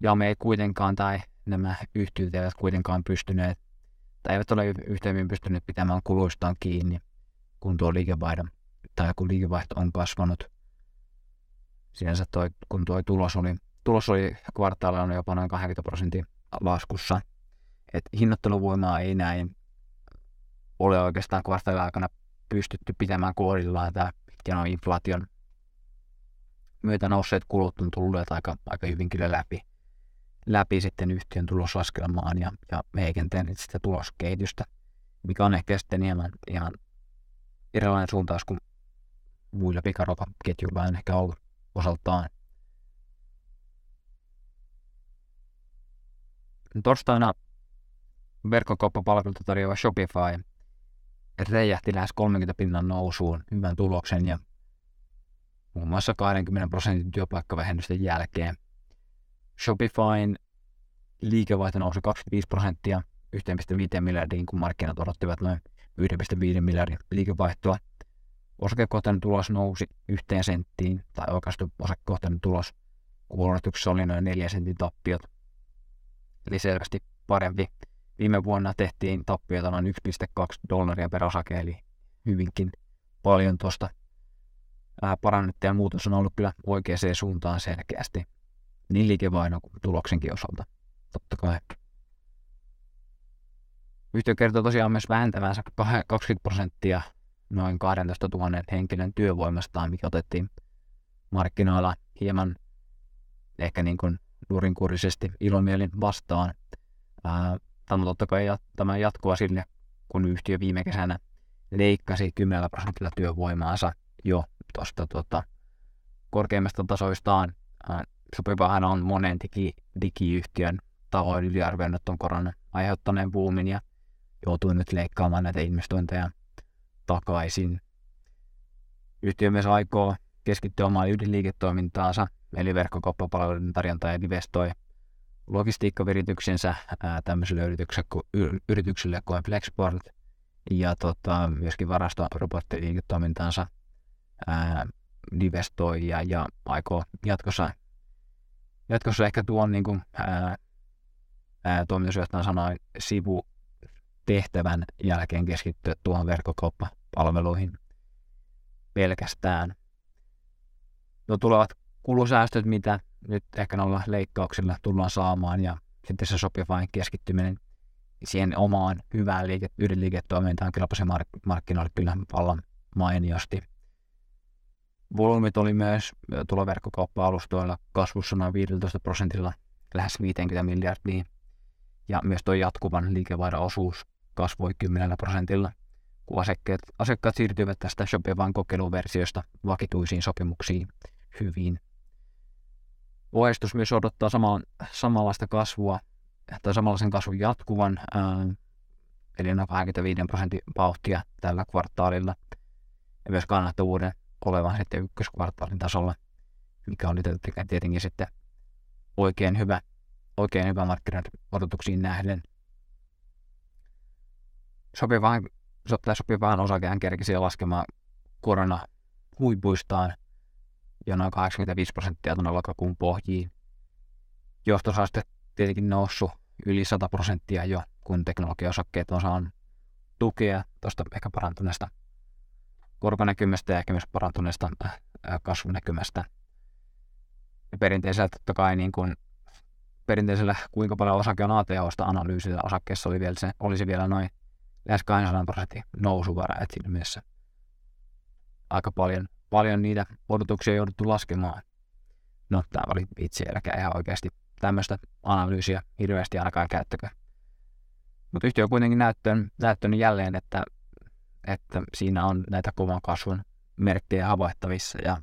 Ja me ei kuitenkaan, tai nämä yhtiöt eivät kuitenkaan pystyneet, tai eivät ole yhtä pystyneet pitämään kuluistaan kiinni, kun tuo liikevaihdon, tai kun liikevaihto on kasvanut. Sinänsä toi, kun tuo tulos oli, tulos oli kvartaalilla jopa noin 80 prosenttia laskussa. Et hinnoitteluvoimaa ei näin ole oikeastaan kvartaalin aikana pystytty pitämään kohdillaan. Tämä ja inflaation myötä nousseet kulut on tulleet aika, aika hyvin kyllä läpi, läpi sitten yhtiön tuloslaskelmaan ja, ja heikentäneet sitä tuloskehitystä, mikä on ehkä sitten ihan, ihan erilainen suuntaus kuin muilla pikarokaketjuilla on ehkä ollut osaltaan. Torstaina verkkokauppapalveluita tarjoava Shopify räjähti lähes 30 pinnan nousuun hyvän tuloksen ja muun muassa 20 prosentin työpaikkavähennysten jälkeen. Shopifyn liikevaihto nousi 25 prosenttia 1,5 miljardiin, kun markkinat odottivat noin 1,5 miljardin liikevaihtoa. Osakekohtainen tulos nousi yhteen senttiin, tai oikeastaan osakekohtainen tulos kuulutuksessa oli noin 4 sentin tappiot, eli selvästi parempi. Viime vuonna tehtiin tappiota noin 1,2 dollaria per osake, eli hyvinkin paljon tuosta parannettu ja muutos on ollut kyllä oikeaan suuntaan selkeästi. Niin liikevaihdon kuin tuloksenkin osalta, totta kai. Yhtiö kertoo tosiaan myös vähentävänsä 20 prosenttia noin 12 000 henkilön työvoimastaan, mikä otettiin markkinoilla hieman ehkä niin kuin nurinkurisesti ilomielin vastaan. Tämä totta kai tämä jatkua sille, kun yhtiö viime kesänä leikkasi 10 prosentilla työvoimaansa jo tuosta tuota, korkeimmasta tasoistaan. Sopivahan on monen digi, digiyhtiön tahoin yliarvioinut tuon koronan aiheuttaneen boomin ja joutuu nyt leikkaamaan näitä investointeja takaisin. Yhtiö myös aikoo keskittyä omaan ydinliiketoimintaansa, eli verkkokauppapalveluiden tarjonta ja investoi logistiikkavirityksensä tämmöiselle yritykselle, yritykselle kuin Flexport ja tota, myöskin varastoropotiliiketoimintaansa divestoi ja, ja aikoo jatkossa, jatkossa ehkä tuon niin kuin, ää, ää, toimitusjohtajan sanoi sivu tehtävän jälkeen keskittyä tuohon verkkokauppapalveluihin pelkästään. No tulevat kulusäästöt, mitä nyt ehkä noilla leikkauksilla tullaan saamaan ja sitten se vain keskittyminen siihen omaan hyvään liike, ydinliiketoimintaan kyllä se mark- markkinoille kyllä vallan mainiosti. Volyymit oli myös tuloverkkokauppa-alustoilla kasvussa noin 15 prosentilla lähes 50 miljardia ja myös tuo jatkuvan liikevaihdon osuus kasvoi 10 prosentilla, kun asiakkaat, asiakkaat siirtyivät tästä Shopifyn kokeiluversiosta vakituisiin sopimuksiin hyvin. Ohjeistus myös odottaa samaan, samanlaista kasvua tai samanlaisen kasvun jatkuvan, ää, eli noin 25 prosentin vauhtia tällä kvartaalilla, ja myös kannattavuuden olevan sitten ykköskvartaalin tasolla, mikä oli tietenkin sitten oikein hyvä, oikein hyvä markkinoiden odotuksiin nähden sopivaan, sopivaan osakehan kerkisi laskemaan korona huipuistaan jo noin 85 prosenttia tuonne lokakuun pohjiin. Johtosaste tietenkin noussut yli 100 prosenttia jo, kun teknologiaosakkeet on saanut tukea tuosta ehkä parantuneesta korkonäkymästä ja ehkä myös parantuneesta kasvunäkymästä. Ja perinteisellä totta kai niin kuin perinteisellä kuinka paljon osake on ATOsta analyysillä osakkeessa oli vielä se, olisi vielä noin lähes 200 prosentin nousuvara, että siinä mielessä aika paljon, paljon niitä odotuksia on jouduttu laskemaan. No, tämä oli vitsi, eikä ihan oikeasti tämmöistä analyysiä hirveästi ainakaan käyttäkö. Mutta yhtiö on kuitenkin näyttänyt, näyttänyt jälleen, että, että siinä on näitä kovan kasvun merkkejä havaittavissa ja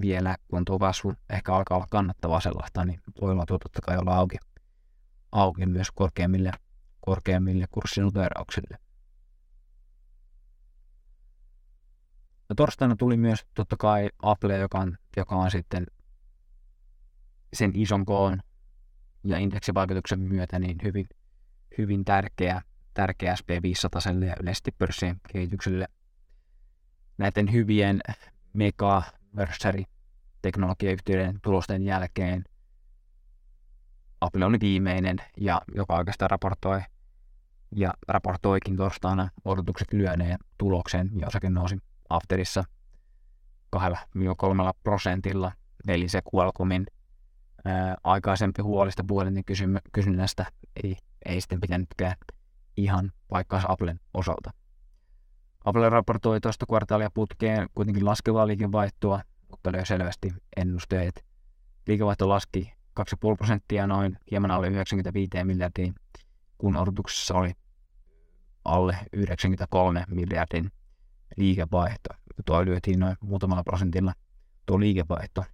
vielä kun tuo kasvu ehkä alkaa olla kannattavaa sellaista, niin voi olla totta kai olla auki, auki myös korkeammille, korkeammille kurssinoterauksille. Ja torstaina tuli myös totta kai Apple, joka on, joka on sitten sen ison koon ja indeksivaikutuksen myötä niin hyvin, hyvin tärkeä, tärkeä SP500 ja yleisesti pörssien kehitykselle. Näiden hyvien mega teknologiayhtiöiden tulosten jälkeen Apple on viimeinen, ja joka oikeastaan raportoi ja raportoikin torstaina odotukset lyöneen tuloksen, ja osake nousi Afterissa 2-3 prosentilla, eli se Qualcommin ää, aikaisempi huolista puolinen kysynnästä ei, ei sitten pitänytkään ihan paikkaansa Applen osalta. Apple raportoi tuosta kvartaalia putkeen kuitenkin laskevaa liikevaihtoa, mutta löi selvästi ennusteet. Liikevaihto laski 2,5 prosenttia noin hieman alle 95 miljardiin, kun odotuksessa oli alle 93 miljardin liikevaihto. Tuo lyötiin noin muutamalla prosentilla tuo liikevaihto.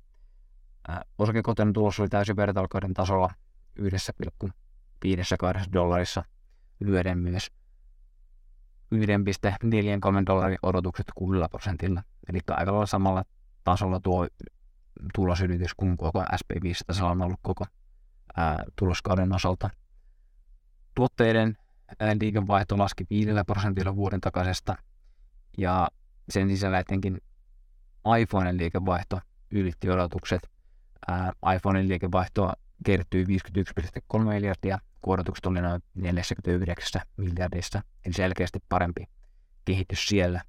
Osakekohtainen tulos oli täysin vertailukauden tasolla 1,52 dollarissa lyöden myös 1,43 dollarin odotukset 6 prosentilla. Eli aika lailla samalla tasolla tuo tulosylitys kuin koko SP500 on ollut koko ää, tuloskauden osalta. Tuotteiden liikevaihto laski 5 prosentilla vuoden takaisesta ja sen sisällä etenkin iPhonen liikevaihto ylitti odotukset. Ää, iPhonen liikevaihto kertyi 51,3 miljardia, kun odotukset oli noin 49 miljardista, eli selkeästi parempi kehitys siellä.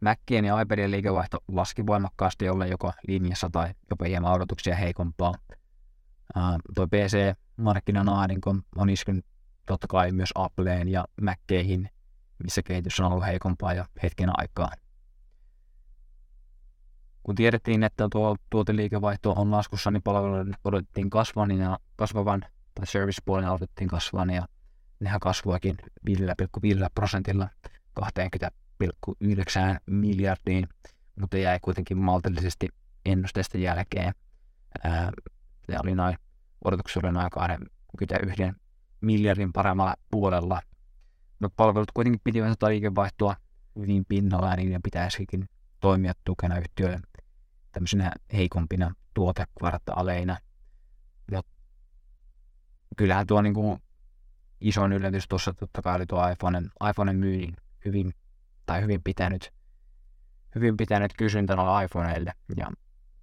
Maccien ja iPadien liikevaihto laski voimakkaasti ollen joko linjassa tai jopa hieman odotuksia heikompaa. Uh, tuo PC-markkinan ahdinko on iskenyt totta kai myös Appleen ja Mackeihin, missä kehitys on ollut heikompaa jo hetken aikaa. Kun tiedettiin, että tuo tuoteliikevaihto on laskussa, niin palveluiden odotettiin kasvavan ja kasvavan, tai service-puolen odotettiin kasvavan, ja nehän kasvoikin 5,5 prosentilla 20 1,9 miljardiin, mutta jäi kuitenkin maltillisesti ennusteesta jälkeen. Ää, ja oli noin, odotuksia oli noin 21 miljardin paremmalla puolella. Mutta palvelut kuitenkin pitivät tätä liikevaihtoa hyvin pinnalla ja niiden pitäisikin toimia tukena yhtiölle tämmöisenä heikompina tuotekvartaaleina. Ja kyllähän tuo niin kuin isoin yllätys tuossa totta kai oli tuo iPhoneen, iPhoneen myynnin hyvin tai hyvin pitänyt, hyvin pitänyt kysyntä noilla iPhoneille. Ja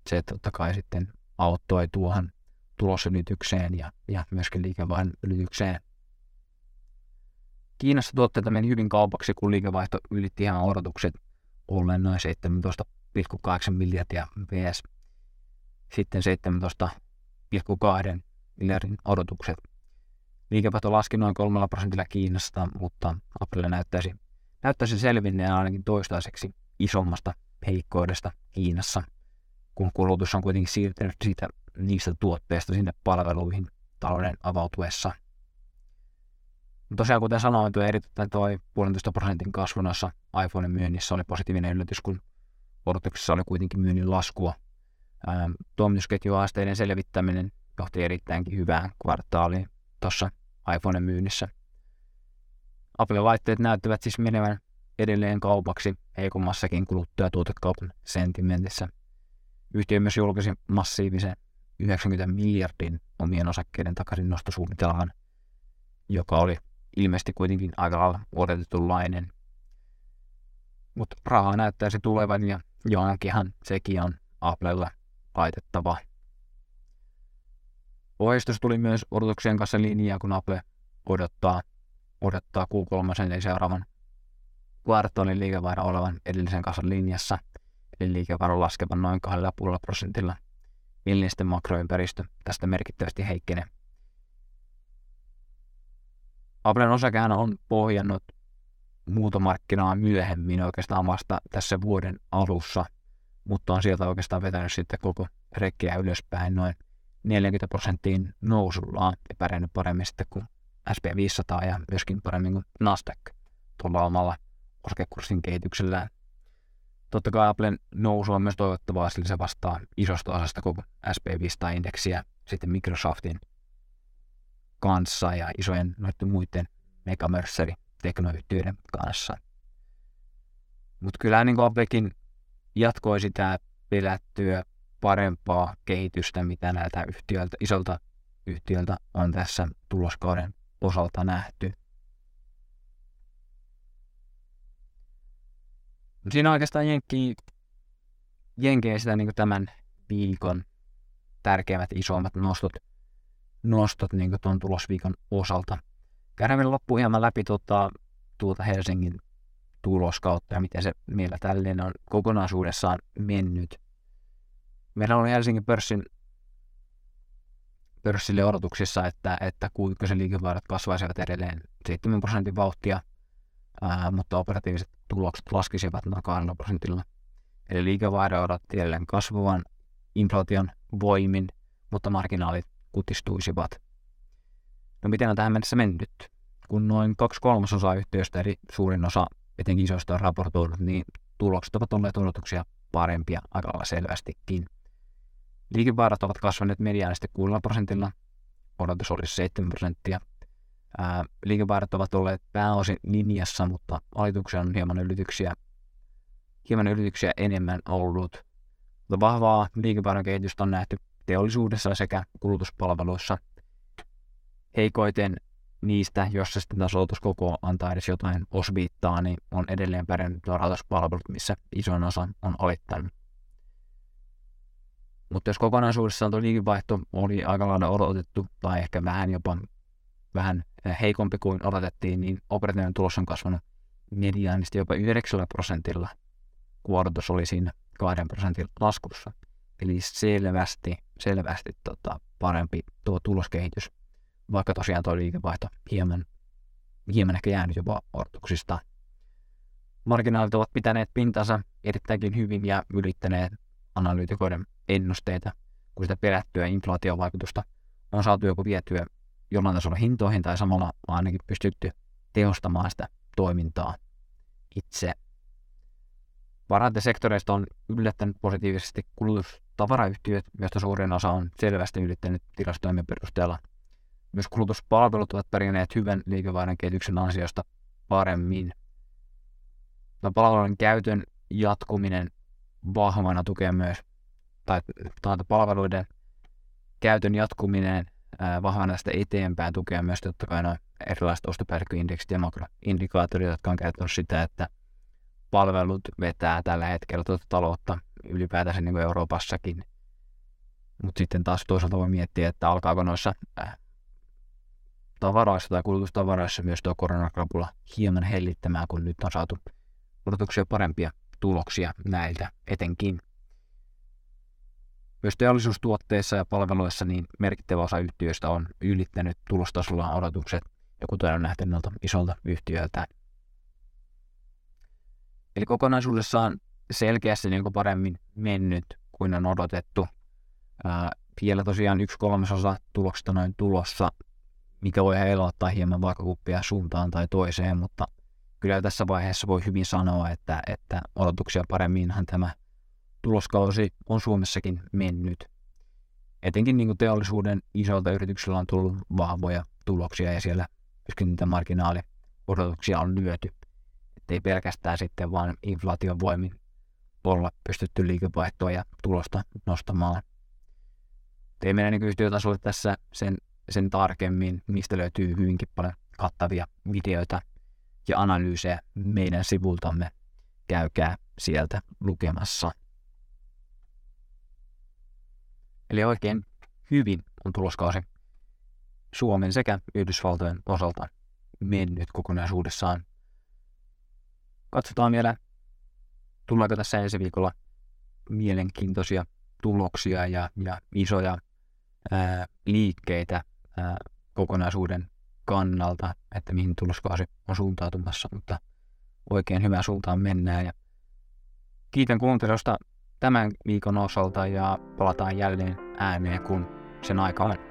se totta kai sitten auttoi tuohon tulosylitykseen ja, ja myöskin liikevaihdon ylitykseen. Kiinassa tuotteita meni hyvin kaupaksi, kun liikevaihto ylitti ihan odotukset ollen noin 17,8 miljardia vs. Sitten 17,2 miljardin odotukset. Liikevaihto laski noin kolmella prosentilla Kiinasta, mutta Apple näyttäisi näyttäisi selvinneen ainakin toistaiseksi isommasta heikkoudesta Kiinassa, kun kulutus on kuitenkin siirtynyt siitä, niistä tuotteista sinne palveluihin talouden avautuessa. Tosiaan kuten sanoin, tuo erittäin tuo puolentoista prosentin kasvu noissa iPhonen myynnissä oli positiivinen yllätys, kun odotuksessa oli kuitenkin myynnin laskua. Toimitusketjuhaasteiden selvittäminen johti erittäinkin hyvään kvartaaliin tuossa iPhonen myynnissä – Apple-laitteet näyttävät siis menevän edelleen kaupaksi heikommassakin kuluttajatuotekaupan sentimentissä. Yhtiö myös julkaisi massiivisen 90 miljardin omien osakkeiden takaisin nostosuunnitelman, joka oli ilmeisesti kuitenkin aika lailla odotetunlainen. Mutta rahaa näyttäisi tulevan ja johonkinhan sekin on Applella laitettava. Ohjeistus tuli myös odotuksien kanssa linjaa, kun Apple odottaa odottaa Q3 eli seuraavan kvartaalin liikevaihdon olevan edellisen kanssa linjassa, eli liikevaihdon laskevan noin 2,5 prosentilla. Illisten makroympäristö tästä merkittävästi heikkenee. Applen osakehän on pohjannut muutomarkkinaa myöhemmin oikeastaan vasta tässä vuoden alussa, mutta on sieltä oikeastaan vetänyt sitten koko rekkiä ylöspäin noin 40 prosenttiin nousullaan ja pärjännyt paremmin sitten kuin SP500 ja myöskin paremmin kuin Nasdaq tuolla omalla osakekurssin kehityksellään. Totta kai Applen nousu on myös toivottavaa, sillä se vastaa isosta osasta koko SP500-indeksiä sitten Microsoftin kanssa ja isojen noiden muiden megamörseri teknoyhtiöiden kanssa. Mutta kyllä niin Applekin jatkoi sitä pelättyä parempaa kehitystä, mitä näiltä yhtiöltä, isolta yhtiöltä on tässä tuloskauden osalta nähty. Siinä oikeastaan Jenkki, Jenkeen sitä niin tämän viikon tärkeimmät isommat nostot, nostot niin tuon tulosviikon osalta. Käydään vielä loppuun hieman läpi tuota, tuota Helsingin tuloskautta ja miten se meillä tälleen on kokonaisuudessaan mennyt. Meillä oli Helsingin pörssin pörssille odotuksissa, että, että se liikevaihdot kasvaisivat edelleen 7 prosentin vauhtia, ää, mutta operatiiviset tulokset laskisivat noin 2 prosentilla. Eli liikevaihdon odotti edelleen kasvavan inflaation voimin, mutta marginaalit kutistuisivat. No miten on tähän mennessä mennyt? Kun noin kaksi kolmasosaa yhtiöistä, eli suurin osa etenkin isoista on raportoinut, niin tulokset ovat olleet odotuksia parempia aika lailla selvästikin. Liikevaihdot ovat kasvaneet mediaanisesti 6 prosentilla, odotus olisi 7 prosenttia. liikevaihdot ovat olleet pääosin linjassa, mutta alituksia on hieman ylityksiä, hieman ylityksiä enemmän ollut. Mutta vahvaa liikevaihdon kehitystä on nähty teollisuudessa sekä kulutuspalveluissa. Heikoiten niistä, jossa sitten taas koko antaa edes jotain osviittaa, niin on edelleen pärjännyt rahoituspalvelut, missä isoin osa on alittanut. Mutta jos kokonaisuudessaan tuo liikevaihto oli aika lailla odotettu, tai ehkä vähän jopa vähän heikompi kuin odotettiin, niin operatiivinen tulos on kasvanut mediaanisesti jopa 9 prosentilla, kun odotus oli siinä 2 prosentin laskussa. Eli selvästi, selvästi tota, parempi tuo tuloskehitys, vaikka tosiaan tuo liikevaihto hieman, hieman ehkä jäänyt jopa odotuksista. Marginaalit ovat pitäneet pintansa erittäinkin hyvin ja ylittäneet analyytikoiden ennusteita, kun sitä perättyä inflaatiovaikutusta on saatu joko vietyä jollain tasolla hintoihin tai samalla ainakin pystytty tehostamaan sitä toimintaa itse. Varantesektoreista on yllättänyt positiivisesti kulutustavarayhtiöt, joista suurin osa on selvästi ylittänyt tilastoimien perusteella. Myös kulutuspalvelut ovat pärjänneet hyvän liikevaihdon kehityksen ansiosta paremmin. Palveluiden käytön jatkuminen vahvana tukee myös tai tuota palveluiden käytön jatkuminen vahvana tästä eteenpäin tukee myös totta kai noin erilaiset ostopäällikköindeksit ja makroindikaattorit, jotka on käyttänyt sitä, että palvelut vetää tällä hetkellä tuota taloutta ylipäätänsä niin kuin Euroopassakin. Mutta sitten taas toisaalta voi miettiä, että alkaako noissa äh, tavaroissa tai kulutustavaroissa myös tuo koronakrapula hieman hellittämään, kun nyt on saatu odotuksia parempia tuloksia näiltä etenkin. Myös teollisuustuotteissa ja palveluissa niin merkittävä osa yhtiöistä on ylittänyt tulostasolla odotukset, kuten on nähty noilta isolta yhtiöiltä. Eli kokonaisuudessaan selkeästi niin paremmin mennyt kuin on odotettu. Ää, vielä tosiaan yksi kolmasosa tuloksista noin tulossa, mikä voi heilottaa hieman vaakakuppia suuntaan tai toiseen, mutta kyllä tässä vaiheessa voi hyvin sanoa, että, että odotuksia paremminhan tämä tuloskausi on Suomessakin mennyt. Etenkin niin kuin teollisuuden isolta yrityksillä on tullut vahvoja tuloksia ja siellä myöskin niitä marginaaliodotuksia on lyöty. Ei pelkästään sitten vaan inflaation voimin olla pystytty liikevaihtoa ja tulosta nostamaan. Ei mennä niin yhtiötasolle tässä sen, sen tarkemmin. Niistä löytyy hyvinkin paljon kattavia videoita ja analyysejä meidän sivultamme. Käykää sieltä lukemassa. Eli oikein hyvin on tuloskausi Suomen sekä Yhdysvaltojen osalta mennyt kokonaisuudessaan. Katsotaan vielä, tuleeko tässä ensi viikolla mielenkiintoisia tuloksia ja, ja isoja ää, liikkeitä ää, kokonaisuuden kannalta, että mihin tuloskausi on suuntautumassa, mutta oikein hyvään suuntaan mennään. Ja kiitän kuuntelusta tämän viikon osalta ja palataan jälleen ääneen, kun sen aika on.